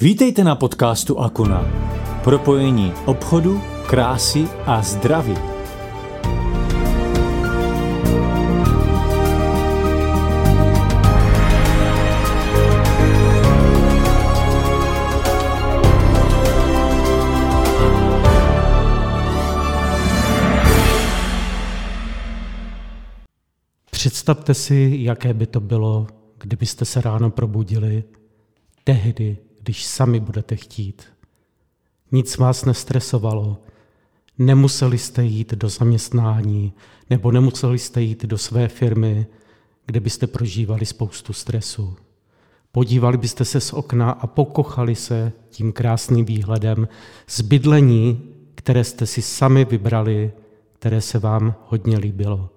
Vítejte na podcastu Akuna. Propojení obchodu, krásy a zdraví. Představte si, jaké by to bylo, kdybyste se ráno probudili tehdy, když sami budete chtít. Nic vás nestresovalo, nemuseli jste jít do zaměstnání nebo nemuseli jste jít do své firmy, kde byste prožívali spoustu stresu. Podívali byste se z okna a pokochali se tím krásným výhledem z bydlení, které jste si sami vybrali, které se vám hodně líbilo.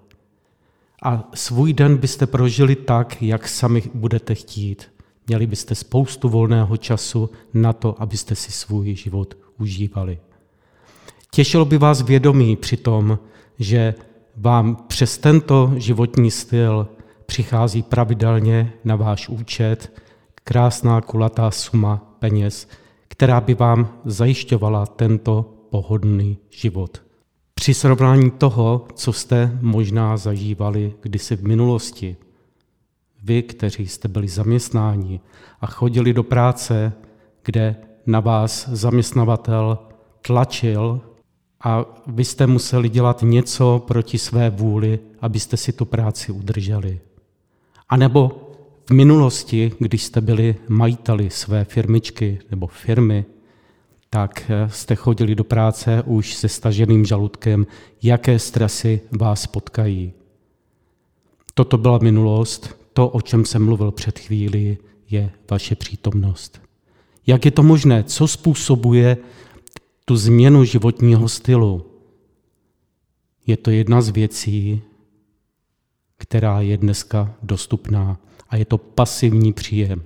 A svůj den byste prožili tak, jak sami budete chtít. Měli byste spoustu volného času na to, abyste si svůj život užívali. Těšilo by vás vědomí při tom, že vám přes tento životní styl přichází pravidelně na váš účet krásná kulatá suma peněz, která by vám zajišťovala tento pohodlný život. Při srovnání toho, co jste možná zažívali kdysi v minulosti, vy, kteří jste byli zaměstnáni a chodili do práce, kde na vás zaměstnavatel tlačil a vy jste museli dělat něco proti své vůli, abyste si tu práci udrželi. A nebo v minulosti, když jste byli majiteli své firmičky nebo firmy, tak jste chodili do práce už se staženým žaludkem, jaké stresy vás potkají. Toto byla minulost, to, o čem jsem mluvil před chvíli, je vaše přítomnost. Jak je to možné? Co způsobuje tu změnu životního stylu? Je to jedna z věcí, která je dneska dostupná a je to pasivní příjem.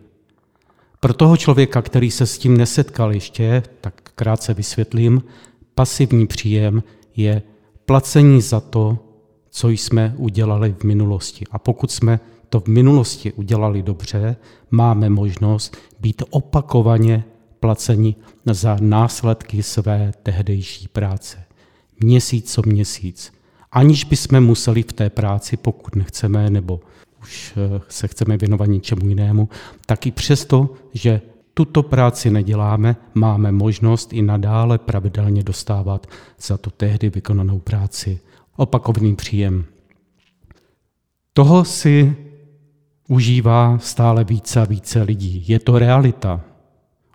Pro toho člověka, který se s tím nesetkal ještě, tak krátce vysvětlím, pasivní příjem je placení za to, co jsme udělali v minulosti. A pokud jsme to v minulosti udělali dobře, máme možnost být opakovaně placeni za následky své tehdejší práce. Měsíc co měsíc. Aniž bychom museli v té práci, pokud nechceme, nebo už eh, se chceme věnovat něčemu jinému, tak i přesto, že tuto práci neděláme, máme možnost i nadále pravidelně dostávat za tu tehdy vykonanou práci opakovný příjem. Toho si užívá stále více a více lidí. Je to realita.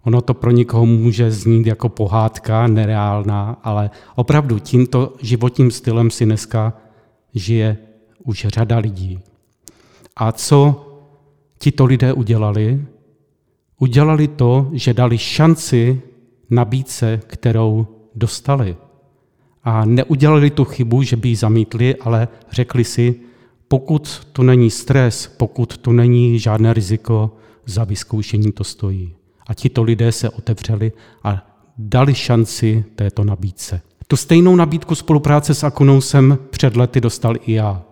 Ono to pro někoho může znít jako pohádka, nereálná, ale opravdu tímto životním stylem si dneska žije už řada lidí. A co tito lidé udělali? Udělali to, že dali šanci nabídce, kterou dostali. A neudělali tu chybu, že by ji zamítli, ale řekli si, pokud tu není stres, pokud tu není žádné riziko, za vyzkoušení to stojí. A tito lidé se otevřeli a dali šanci této nabídce. Tu stejnou nabídku spolupráce s Akunou jsem před lety dostal i já.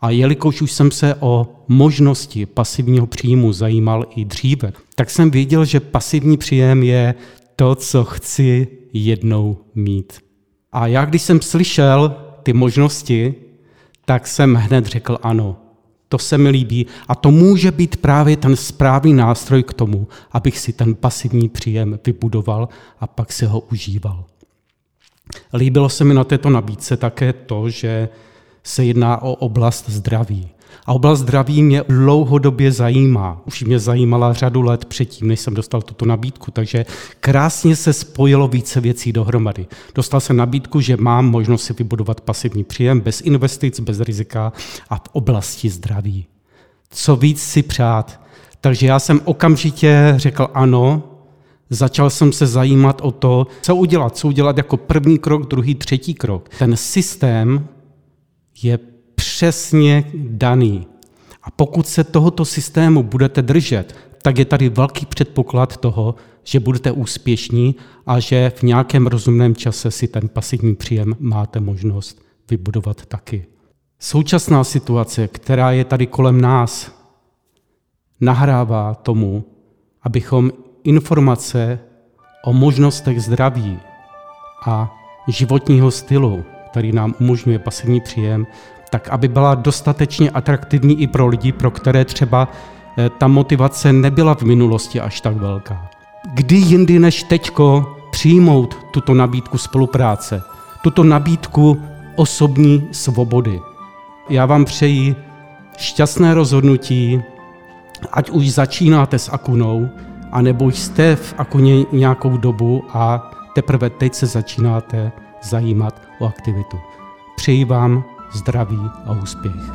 A jelikož už jsem se o možnosti pasivního příjmu zajímal i dříve, tak jsem věděl, že pasivní příjem je to, co chci jednou mít. A já, když jsem slyšel ty možnosti, tak jsem hned řekl ano. To se mi líbí a to může být právě ten správný nástroj k tomu, abych si ten pasivní příjem vybudoval a pak si ho užíval. Líbilo se mi na této nabídce také to, že se jedná o oblast zdraví. A oblast zdraví mě dlouhodobě zajímá. Už mě zajímala řadu let předtím, než jsem dostal tuto nabídku, takže krásně se spojilo více věcí dohromady. Dostal jsem nabídku, že mám možnost si vybudovat pasivní příjem bez investic, bez rizika a v oblasti zdraví. Co víc si přát. Takže já jsem okamžitě řekl ano, Začal jsem se zajímat o to, co udělat, co udělat jako první krok, druhý, třetí krok. Ten systém je přesně daný. A pokud se tohoto systému budete držet, tak je tady velký předpoklad toho, že budete úspěšní a že v nějakém rozumném čase si ten pasivní příjem máte možnost vybudovat taky. Současná situace, která je tady kolem nás, nahrává tomu, abychom informace o možnostech zdraví a životního stylu, který nám umožňuje pasivní příjem, tak aby byla dostatečně atraktivní i pro lidi, pro které třeba eh, ta motivace nebyla v minulosti až tak velká. Kdy jindy než teďko přijmout tuto nabídku spolupráce, tuto nabídku osobní svobody. Já vám přeji šťastné rozhodnutí, ať už začínáte s Akunou, anebo jste v Akuně nějakou dobu a teprve teď se začínáte zajímat o aktivitu. Přeji vám zdraví a úspěch.